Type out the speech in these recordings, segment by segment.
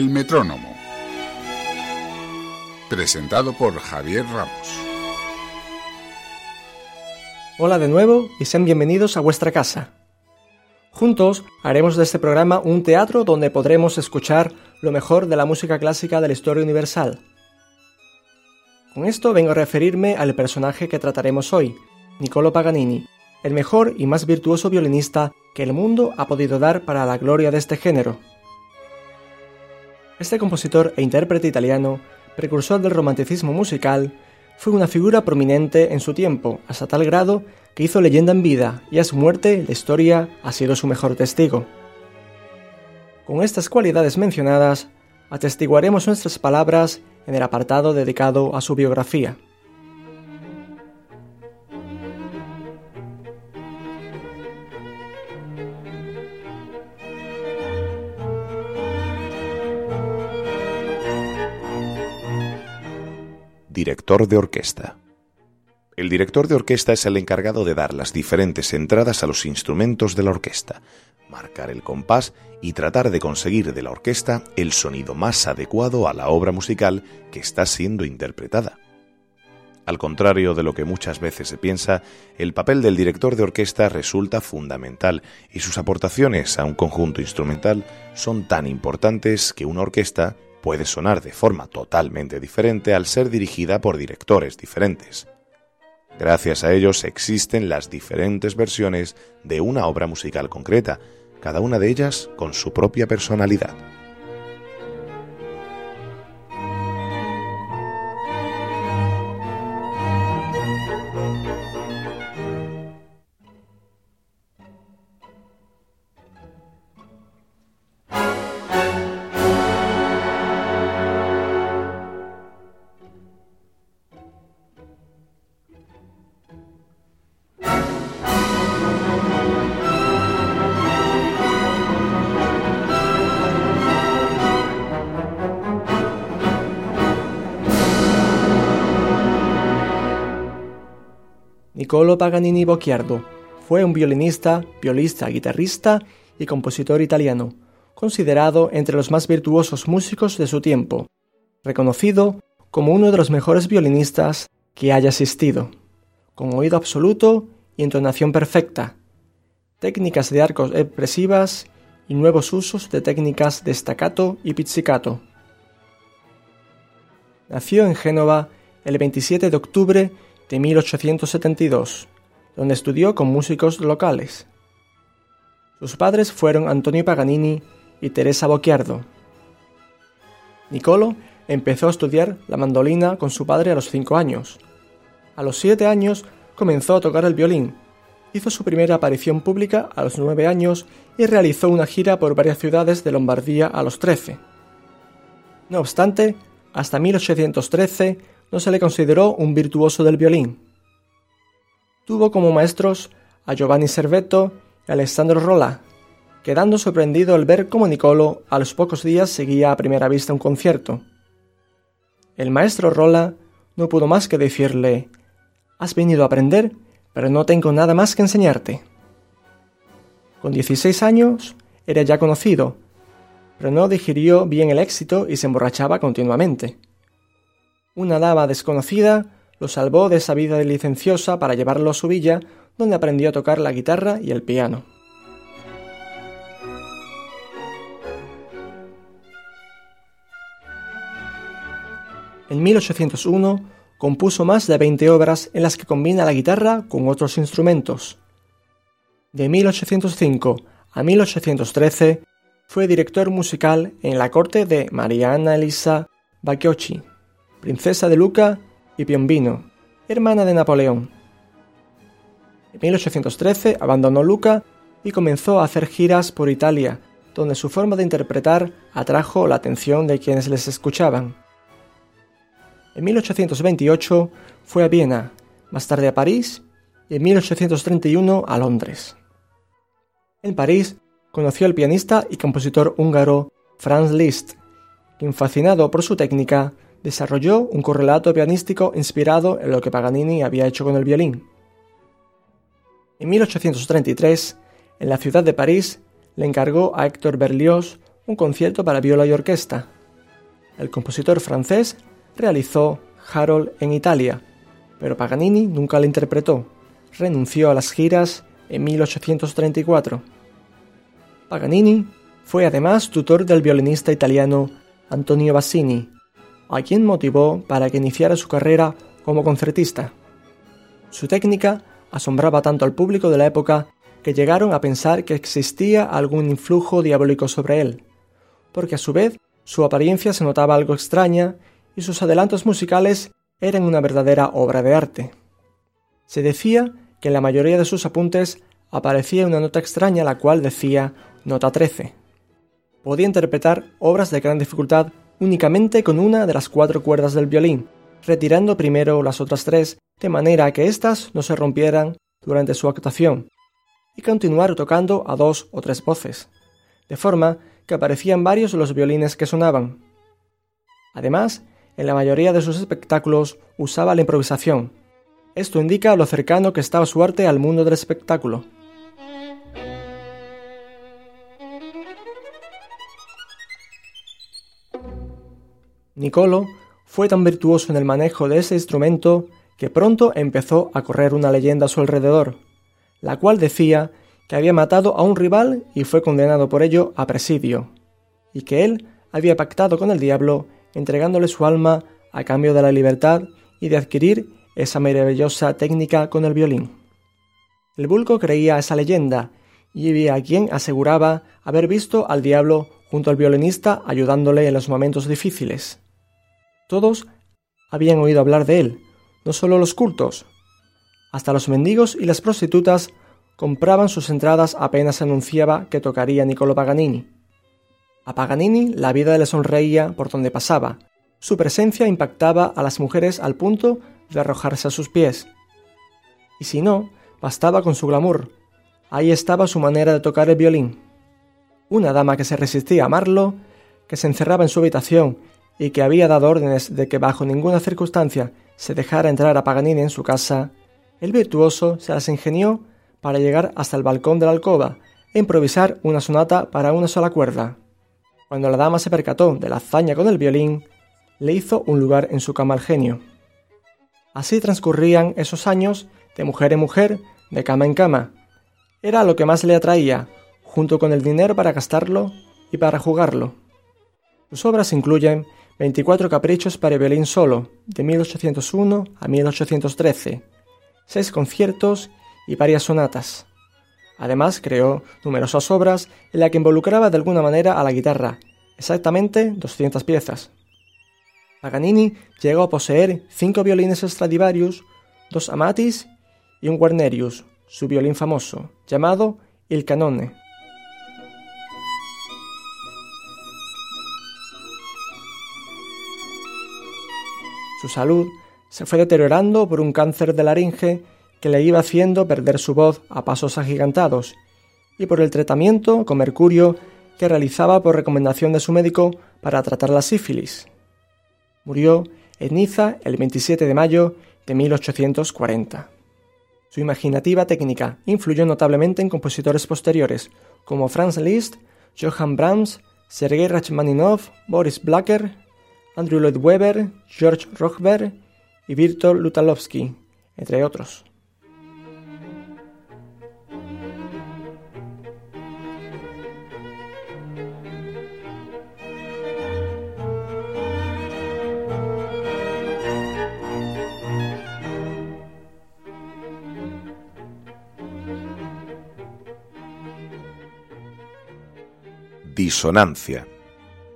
El Metrónomo. Presentado por Javier Ramos. Hola de nuevo y sean bienvenidos a vuestra casa. Juntos haremos de este programa un teatro donde podremos escuchar lo mejor de la música clásica de la historia universal. Con esto vengo a referirme al personaje que trataremos hoy, Niccolo Paganini, el mejor y más virtuoso violinista que el mundo ha podido dar para la gloria de este género. Este compositor e intérprete italiano, precursor del romanticismo musical, fue una figura prominente en su tiempo, hasta tal grado que hizo leyenda en vida y a su muerte la historia ha sido su mejor testigo. Con estas cualidades mencionadas, atestiguaremos nuestras palabras en el apartado dedicado a su biografía. Director de orquesta. El director de orquesta es el encargado de dar las diferentes entradas a los instrumentos de la orquesta, marcar el compás y tratar de conseguir de la orquesta el sonido más adecuado a la obra musical que está siendo interpretada. Al contrario de lo que muchas veces se piensa, el papel del director de orquesta resulta fundamental y sus aportaciones a un conjunto instrumental son tan importantes que una orquesta puede sonar de forma totalmente diferente al ser dirigida por directores diferentes. Gracias a ellos existen las diferentes versiones de una obra musical concreta, cada una de ellas con su propia personalidad. Paganini Bocchiardo fue un violinista, violista, guitarrista y compositor italiano, considerado entre los más virtuosos músicos de su tiempo, reconocido como uno de los mejores violinistas que haya existido, con oído absoluto y entonación perfecta, técnicas de arcos expresivas y nuevos usos de técnicas de staccato y pizzicato. Nació en Génova el 27 de octubre de 1872, donde estudió con músicos locales. Sus padres fueron Antonio Paganini y Teresa Bocchiardo. Niccolo empezó a estudiar la mandolina con su padre a los 5 años. A los 7 años comenzó a tocar el violín. Hizo su primera aparición pública a los 9 años y realizó una gira por varias ciudades de Lombardía a los 13. No obstante, hasta 1813 no se le consideró un virtuoso del violín. Tuvo como maestros a Giovanni Servetto y Alessandro Rolla, quedando sorprendido al ver cómo Niccolo a los pocos días seguía a primera vista un concierto. El maestro Rolla no pudo más que decirle Has venido a aprender, pero no tengo nada más que enseñarte. Con 16 años era ya conocido, pero no digirió bien el éxito y se emborrachaba continuamente. Una dama desconocida lo salvó de esa vida licenciosa para llevarlo a su villa, donde aprendió a tocar la guitarra y el piano. En 1801 compuso más de 20 obras en las que combina la guitarra con otros instrumentos. De 1805 a 1813 fue director musical en la corte de Mariana Elisa Bacciocchi, princesa de Luca y Piombino, hermana de Napoleón. En 1813 abandonó Luca y comenzó a hacer giras por Italia, donde su forma de interpretar atrajo la atención de quienes les escuchaban. En 1828 fue a Viena, más tarde a París y en 1831 a Londres. En París conoció al pianista y compositor húngaro Franz Liszt, quien fascinado por su técnica desarrolló un correlato pianístico inspirado en lo que Paganini había hecho con el violín. En 1833, en la ciudad de París, le encargó a Héctor Berlioz un concierto para viola y orquesta. El compositor francés realizó Harold en Italia, pero Paganini nunca la interpretó. Renunció a las giras en 1834. Paganini fue además tutor del violinista italiano Antonio Bassini, a quien motivó para que iniciara su carrera como concertista. Su técnica asombraba tanto al público de la época que llegaron a pensar que existía algún influjo diabólico sobre él, porque a su vez su apariencia se notaba algo extraña y sus adelantos musicales eran una verdadera obra de arte. Se decía que en la mayoría de sus apuntes aparecía una nota extraña la cual decía nota 13. Podía interpretar obras de gran dificultad únicamente con una de las cuatro cuerdas del violín, retirando primero las otras tres de manera que éstas no se rompieran durante su actuación, y continuar tocando a dos o tres voces, de forma que aparecían varios de los violines que sonaban. Además, en la mayoría de sus espectáculos usaba la improvisación. Esto indica lo cercano que estaba su arte al mundo del espectáculo. Nicolo fue tan virtuoso en el manejo de ese instrumento que pronto empezó a correr una leyenda a su alrededor, la cual decía que había matado a un rival y fue condenado por ello a presidio, y que él había pactado con el diablo entregándole su alma a cambio de la libertad y de adquirir esa maravillosa técnica con el violín. El vulgo creía esa leyenda y había quien aseguraba haber visto al diablo junto al violinista ayudándole en los momentos difíciles. Todos habían oído hablar de él, no solo los cultos. Hasta los mendigos y las prostitutas compraban sus entradas apenas anunciaba que tocaría Niccolo Paganini. A Paganini la vida le sonreía por donde pasaba. Su presencia impactaba a las mujeres al punto de arrojarse a sus pies. Y si no, bastaba con su glamour. Ahí estaba su manera de tocar el violín. Una dama que se resistía a amarlo, que se encerraba en su habitación y que había dado órdenes de que bajo ninguna circunstancia se dejara entrar a Paganini en su casa, el virtuoso se las ingenió para llegar hasta el balcón de la alcoba e improvisar una sonata para una sola cuerda. Cuando la dama se percató de la hazaña con el violín, le hizo un lugar en su cama al genio. Así transcurrían esos años de mujer en mujer, de cama en cama. Era lo que más le atraía, junto con el dinero para gastarlo y para jugarlo. Sus obras incluyen 24 caprichos para violín solo, de 1801 a 1813, seis conciertos y varias sonatas. Además, creó numerosas obras en las que involucraba de alguna manera a la guitarra, exactamente 200 piezas. Paganini llegó a poseer cinco violines Stradivarius, dos Amatis y un Guarnerius, su violín famoso, llamado Il Canone. Su salud se fue deteriorando por un cáncer de laringe que le iba haciendo perder su voz a pasos agigantados, y por el tratamiento con mercurio que realizaba por recomendación de su médico para tratar la sífilis. Murió en Niza el 27 de mayo de 1840. Su imaginativa técnica influyó notablemente en compositores posteriores como Franz Liszt, Johann Brahms, Sergei Rachmaninov, Boris Blacker, Andrew Lloyd Webber, George Rochberg y Virtol Lutalovsky, entre otros. Disonancia.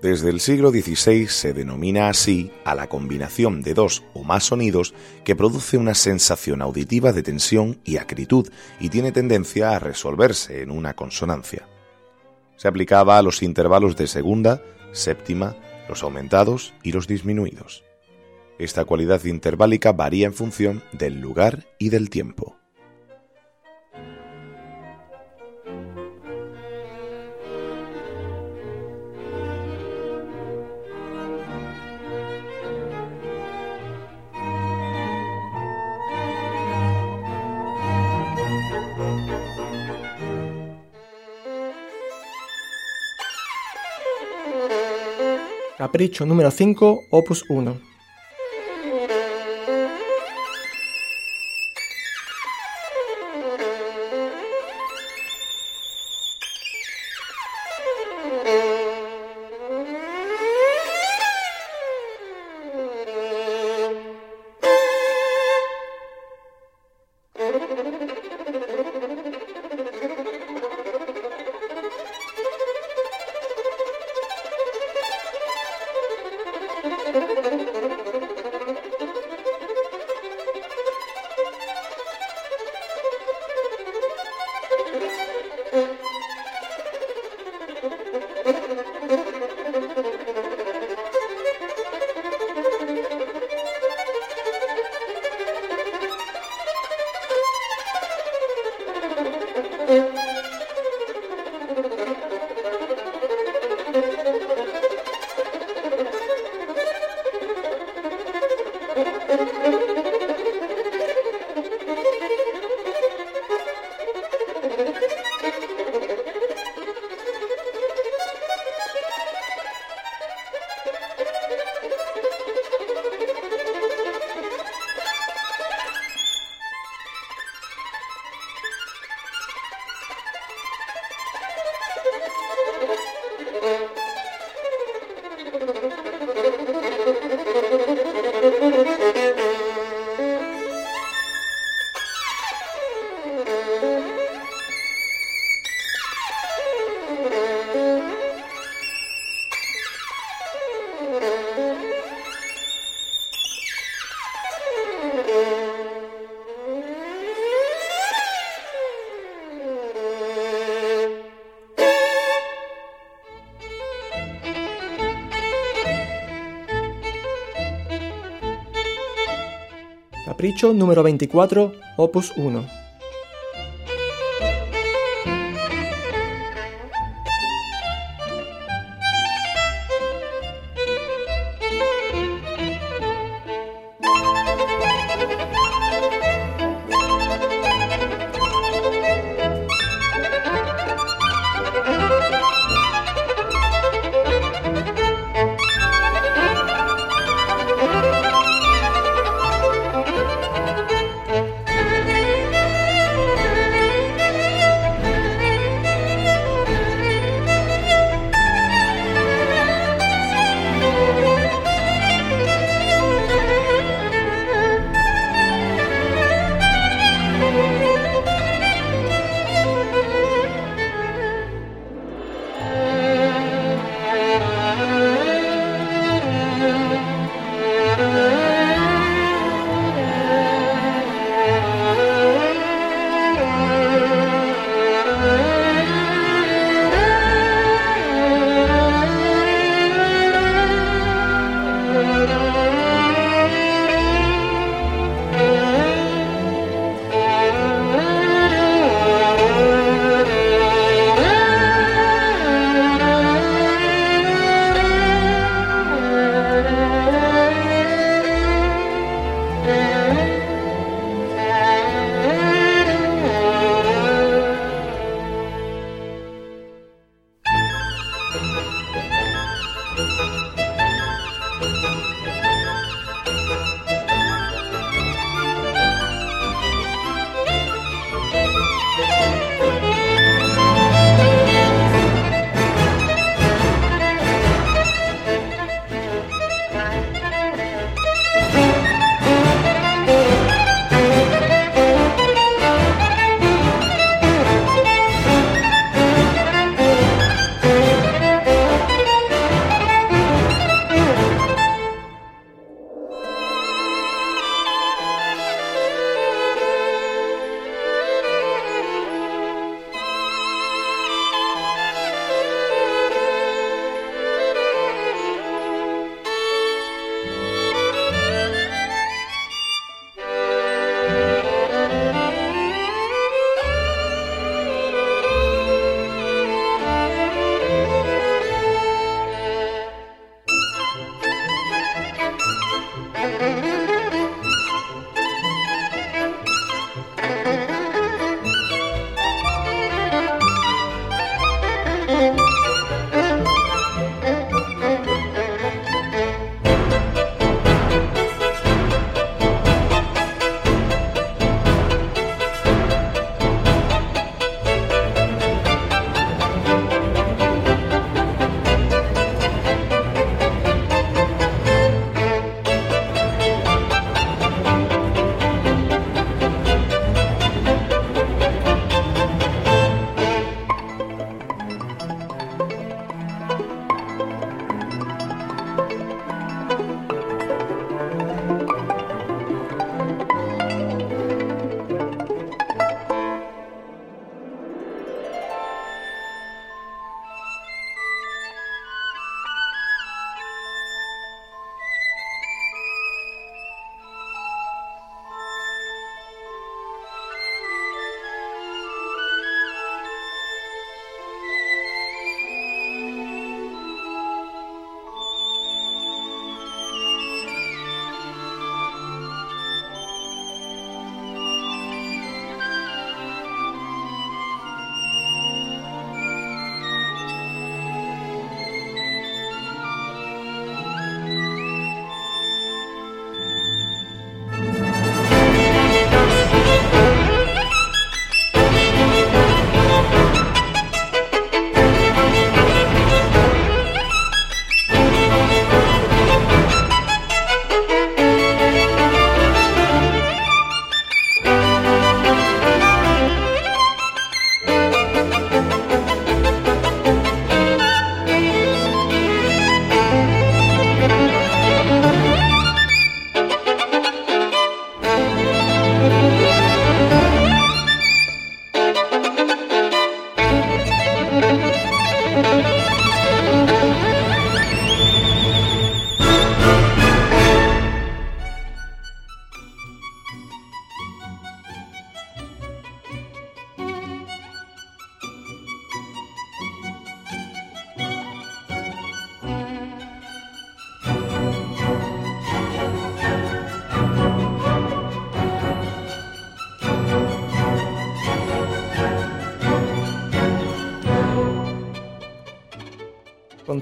Desde el siglo XVI se denomina así a la combinación de dos o más sonidos que produce una sensación auditiva de tensión y acritud y tiene tendencia a resolverse en una consonancia. Se aplicaba a los intervalos de segunda, séptima, los aumentados y los disminuidos. Esta cualidad interválica varía en función del lugar y del tiempo. Capricho número 5, opus 1. Mm-hmm. Capricho número 24, opus 1.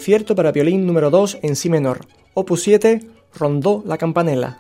Concierto para violín número 2 en si menor, opus 7, Rondó la campanela.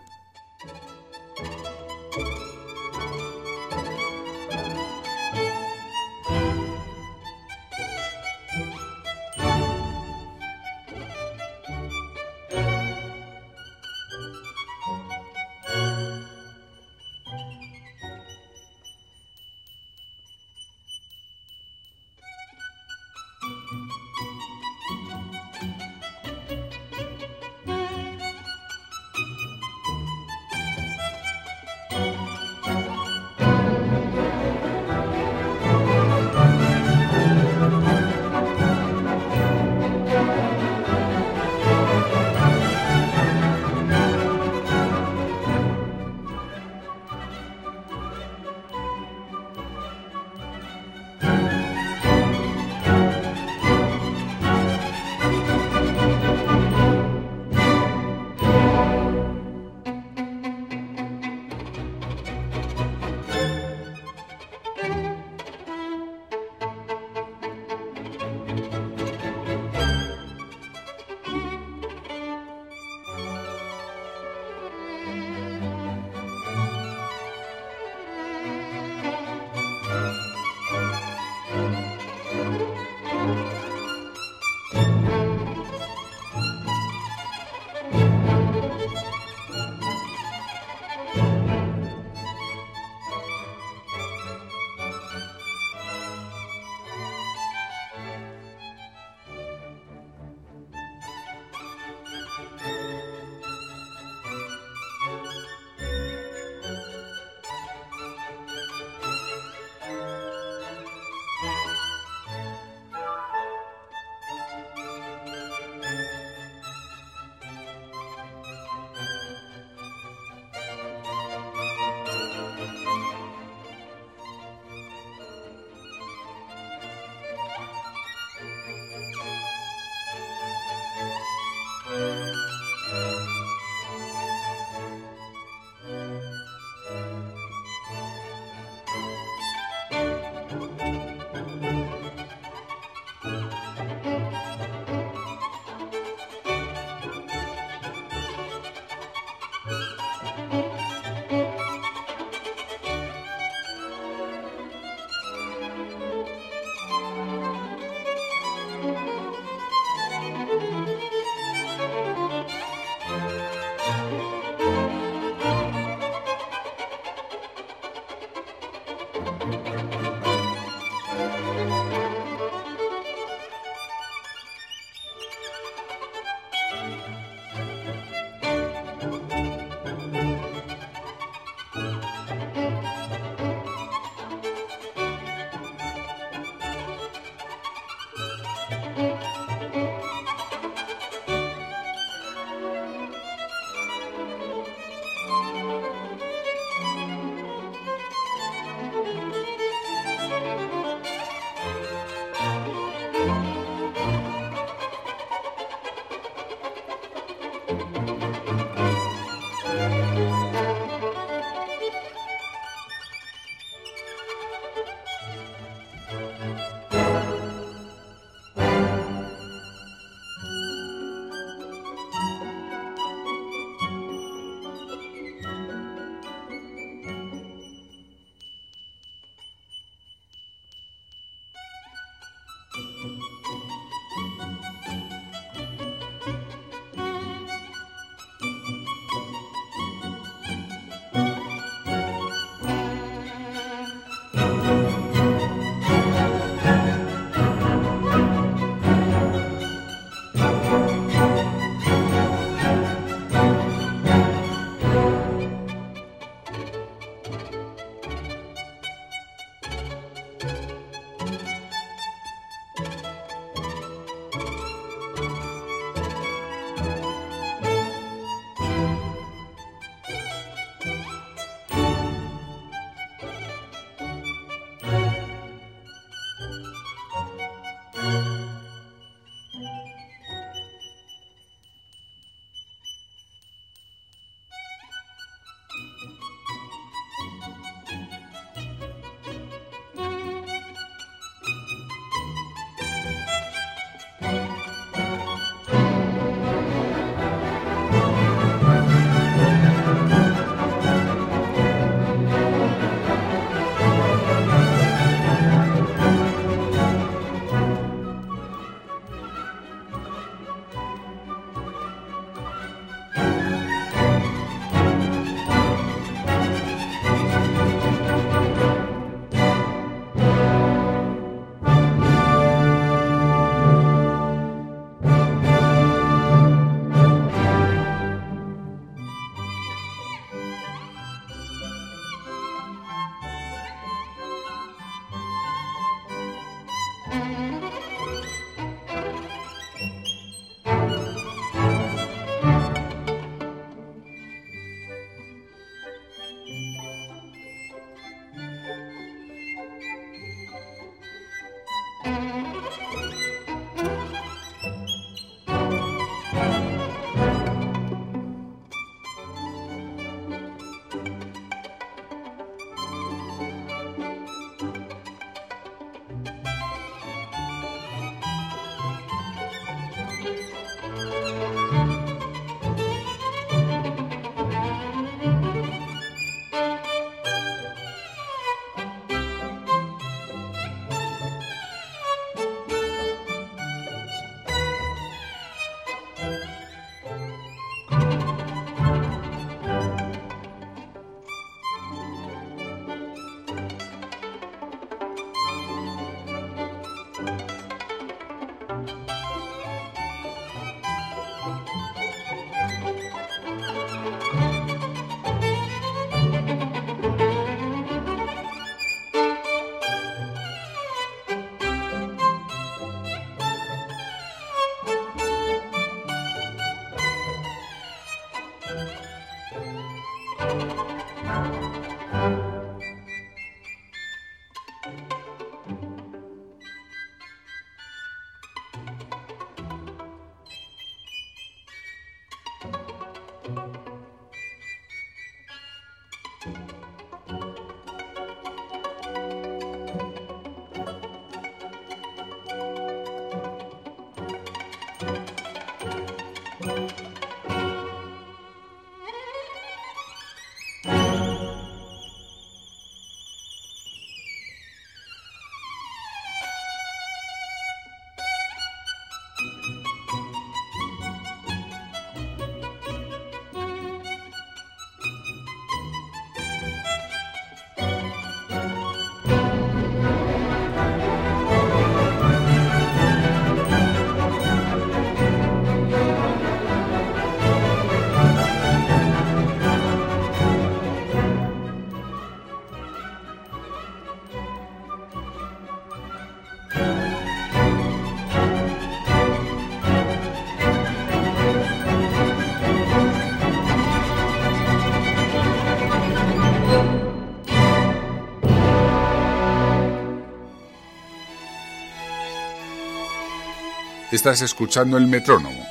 Estás escuchando el metrónomo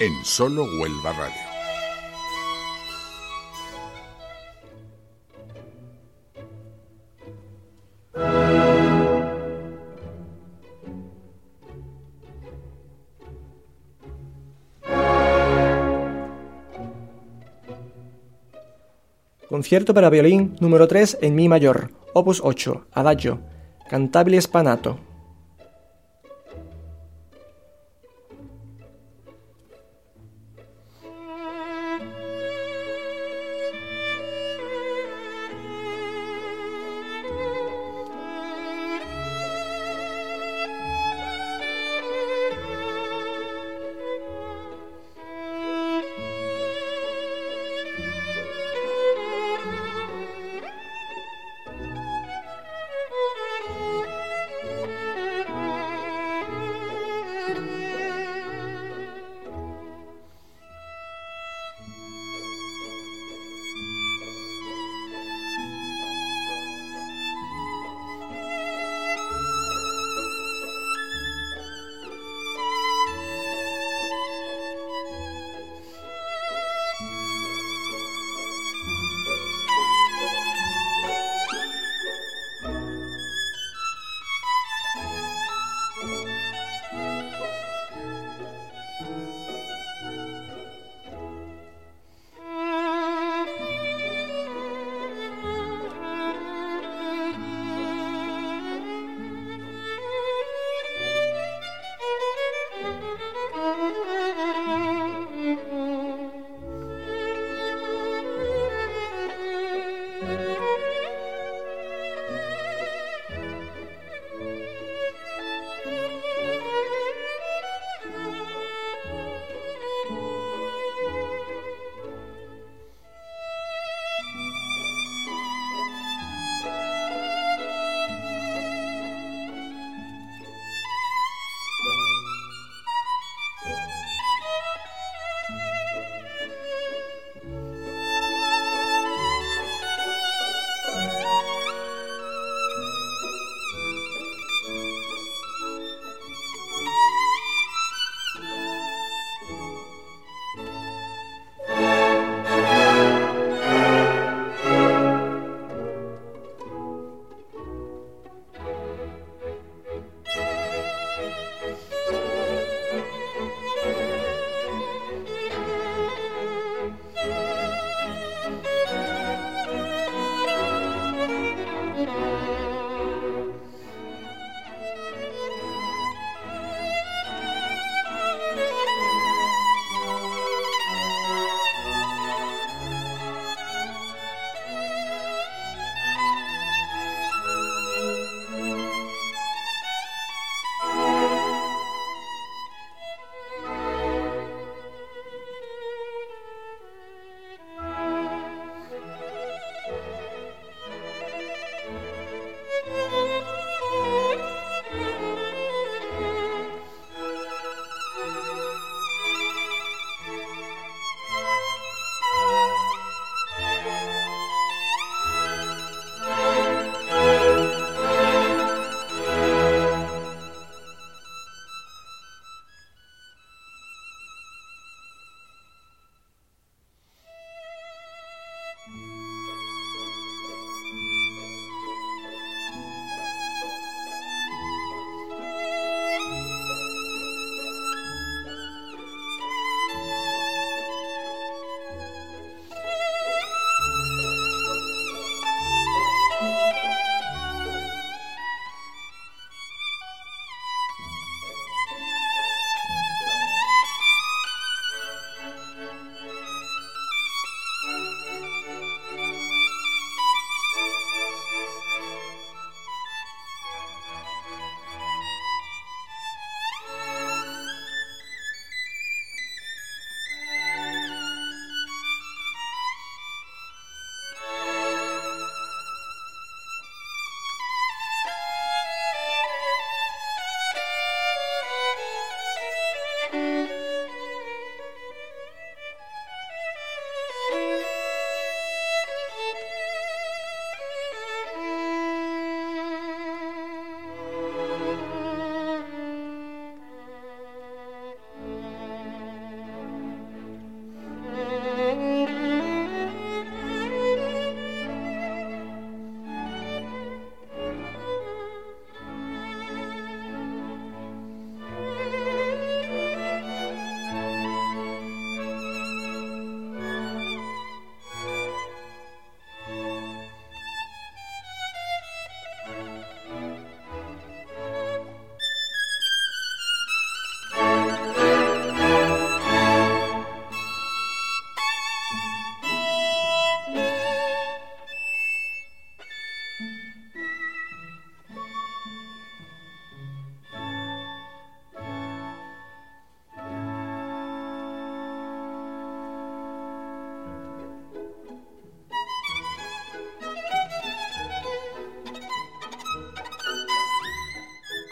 en Solo Huelva Radio. Concierto para violín número 3 en Mi mayor, opus 8, Adagio, Cantabile Spanato.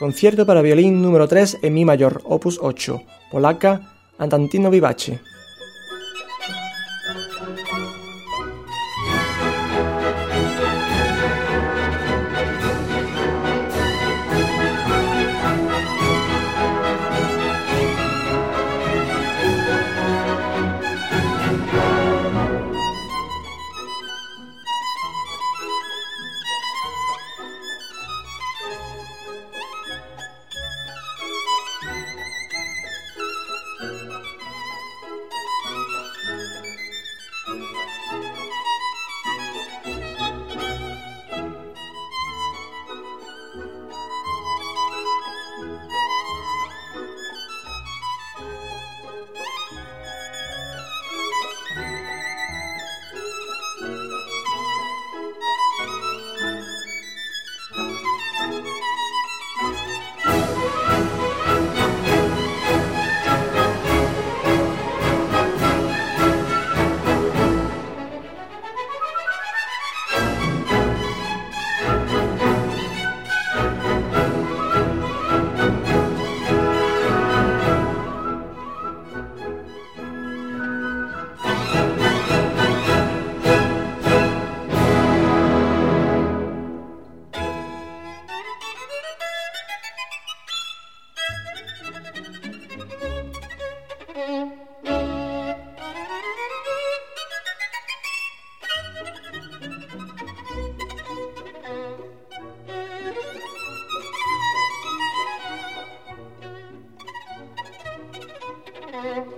Concierto para violín número 3 en mi mayor, opus 8, polaca, Andantino Vivace. Oh.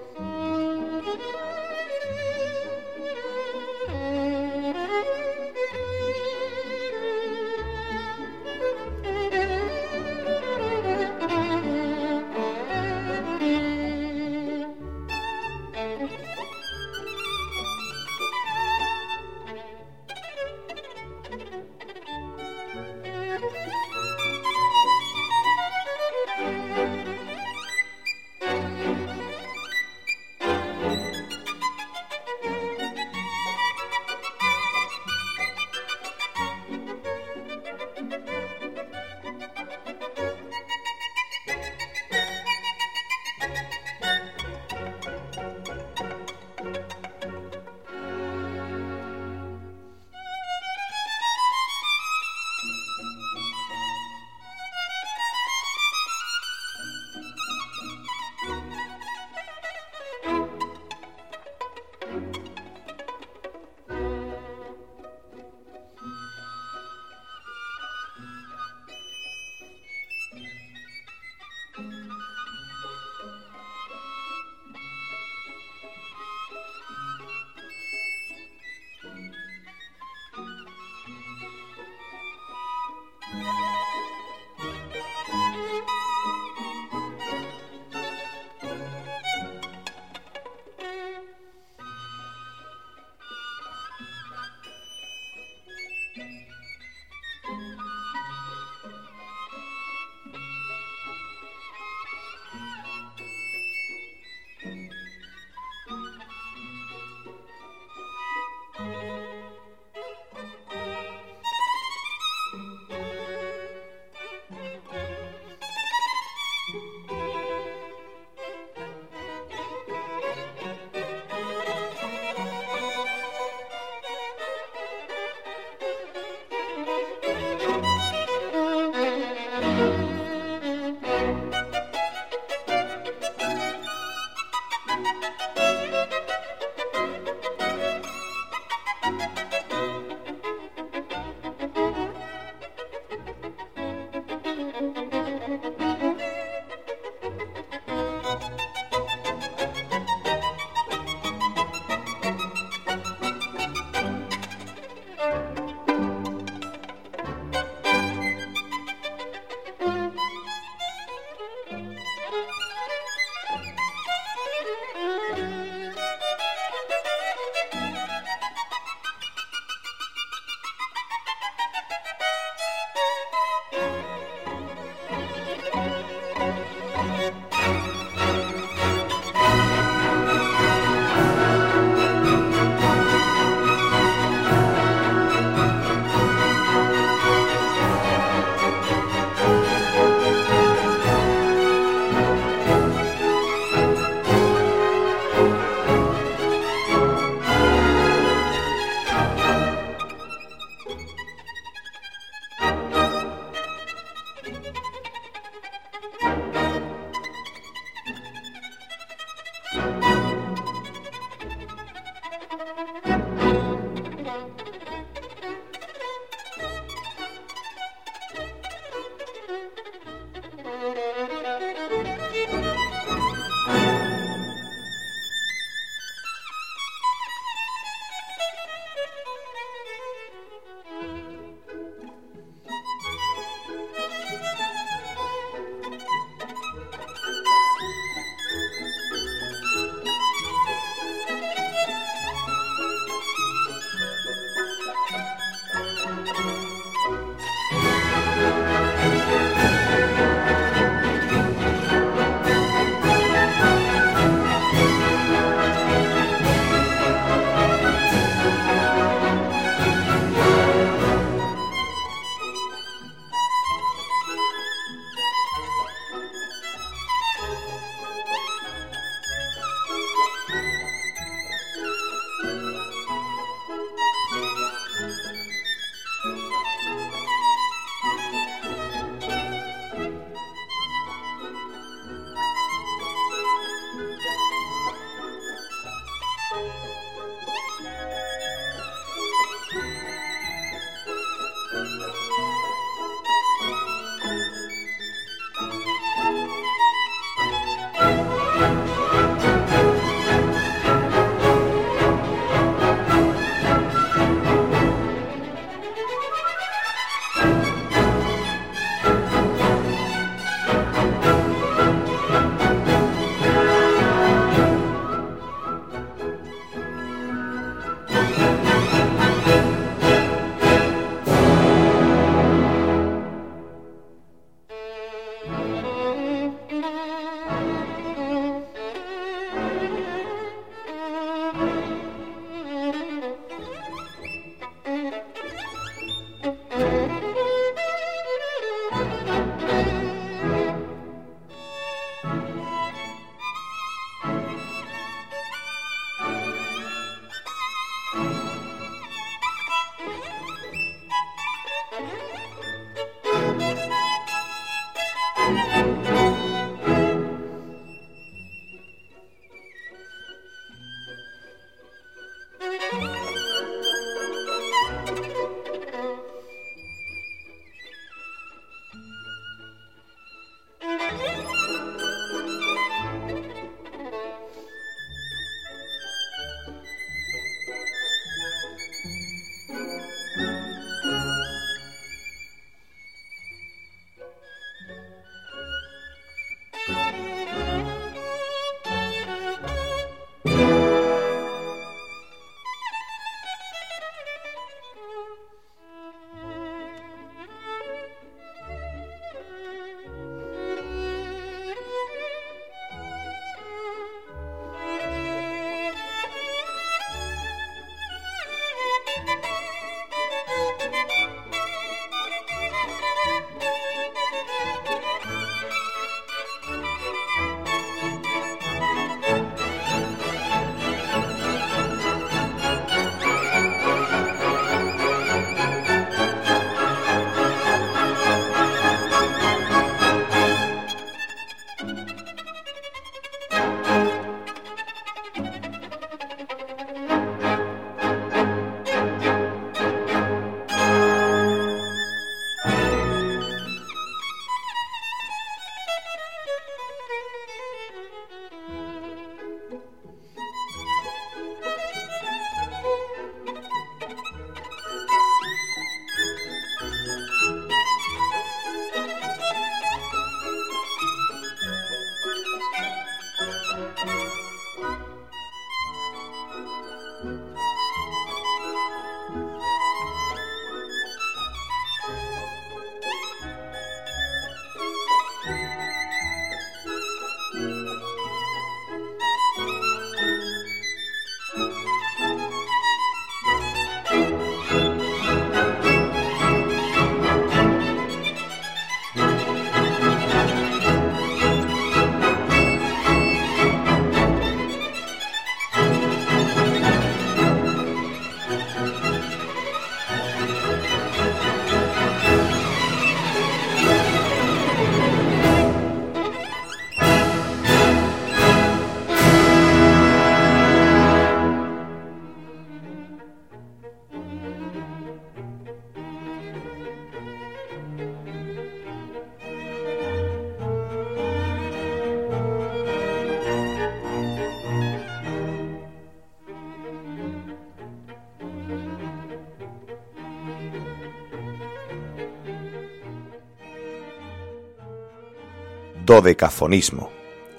Dodecafonismo.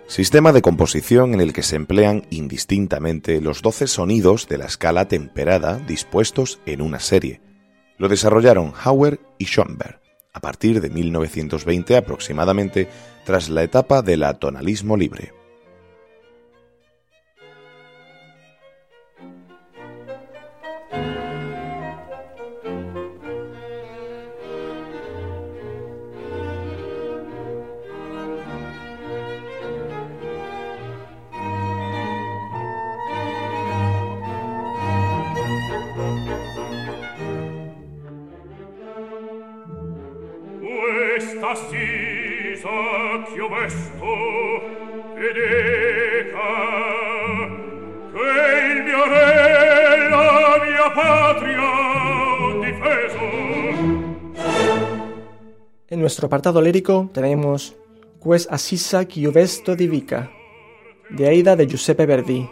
Sistema de composición en el que se emplean indistintamente los doce sonidos de la escala temperada dispuestos en una serie. Lo desarrollaron Hauer y Schoenberg a partir de 1920 aproximadamente tras la etapa del atonalismo libre. En nuestro apartado lírico tenemos Ques Assisa Chiovesto di Vica, de Aida de Giuseppe Verdi.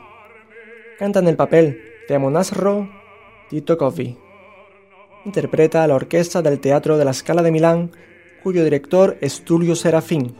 Canta en el papel de Amonasro Tito Covi. Interpreta a la orquesta del Teatro de la Scala de Milán, cuyo director es Tulio Serafín.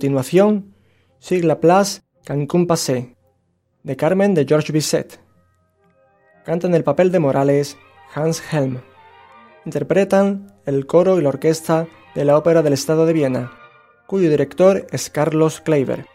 Continuación, sigue la Place Cancún Passé, de Carmen de George Bizet. Cantan el papel de Morales Hans Helm. Interpretan el coro y la orquesta de la Ópera del Estado de Viena, cuyo director es Carlos Kleiber.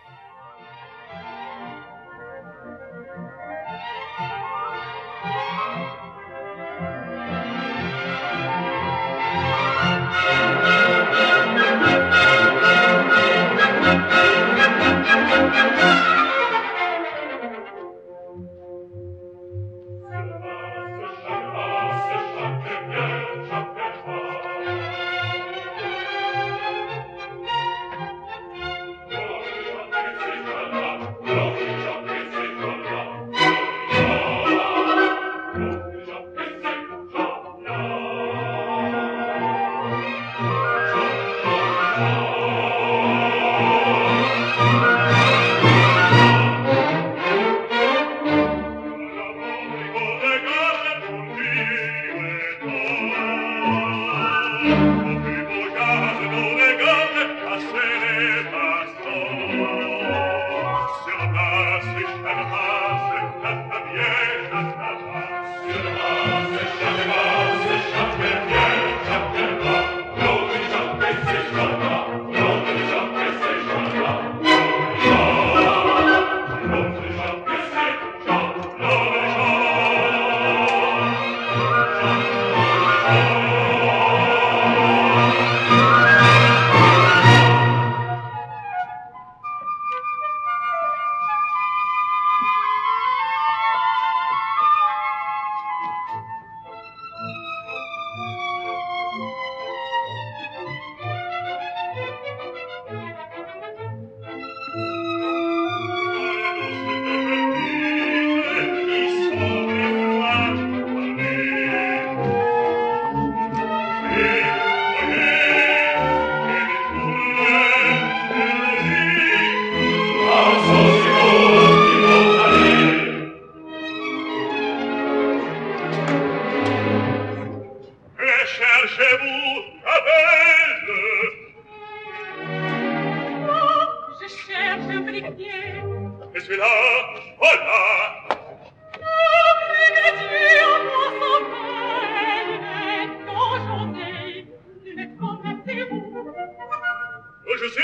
così,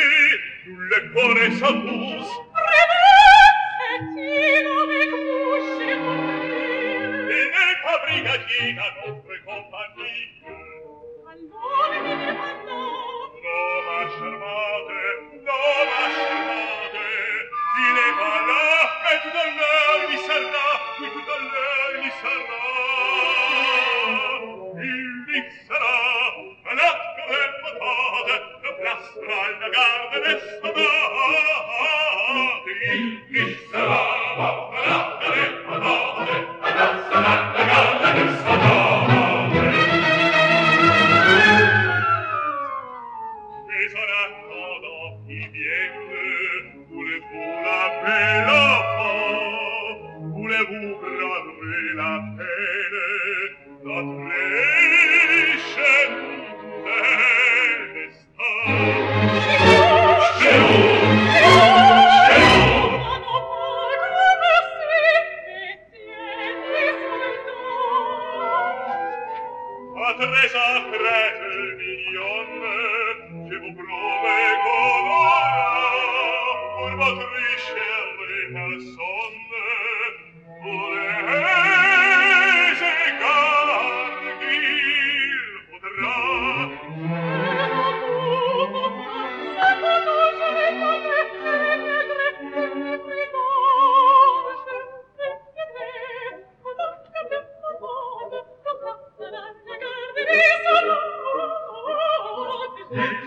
le cuore s'abbus, Yeah.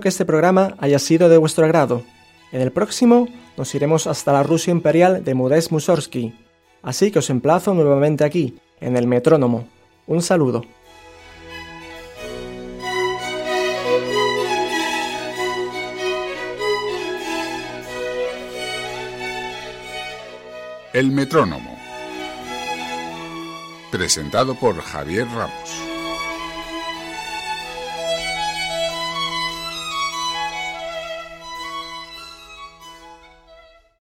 Que este programa haya sido de vuestro agrado. En el próximo nos iremos hasta la Rusia imperial de Modest Mussorgsky. Así que os emplazo nuevamente aquí, en el metrónomo. Un saludo. El metrónomo. Presentado por Javier Ramos.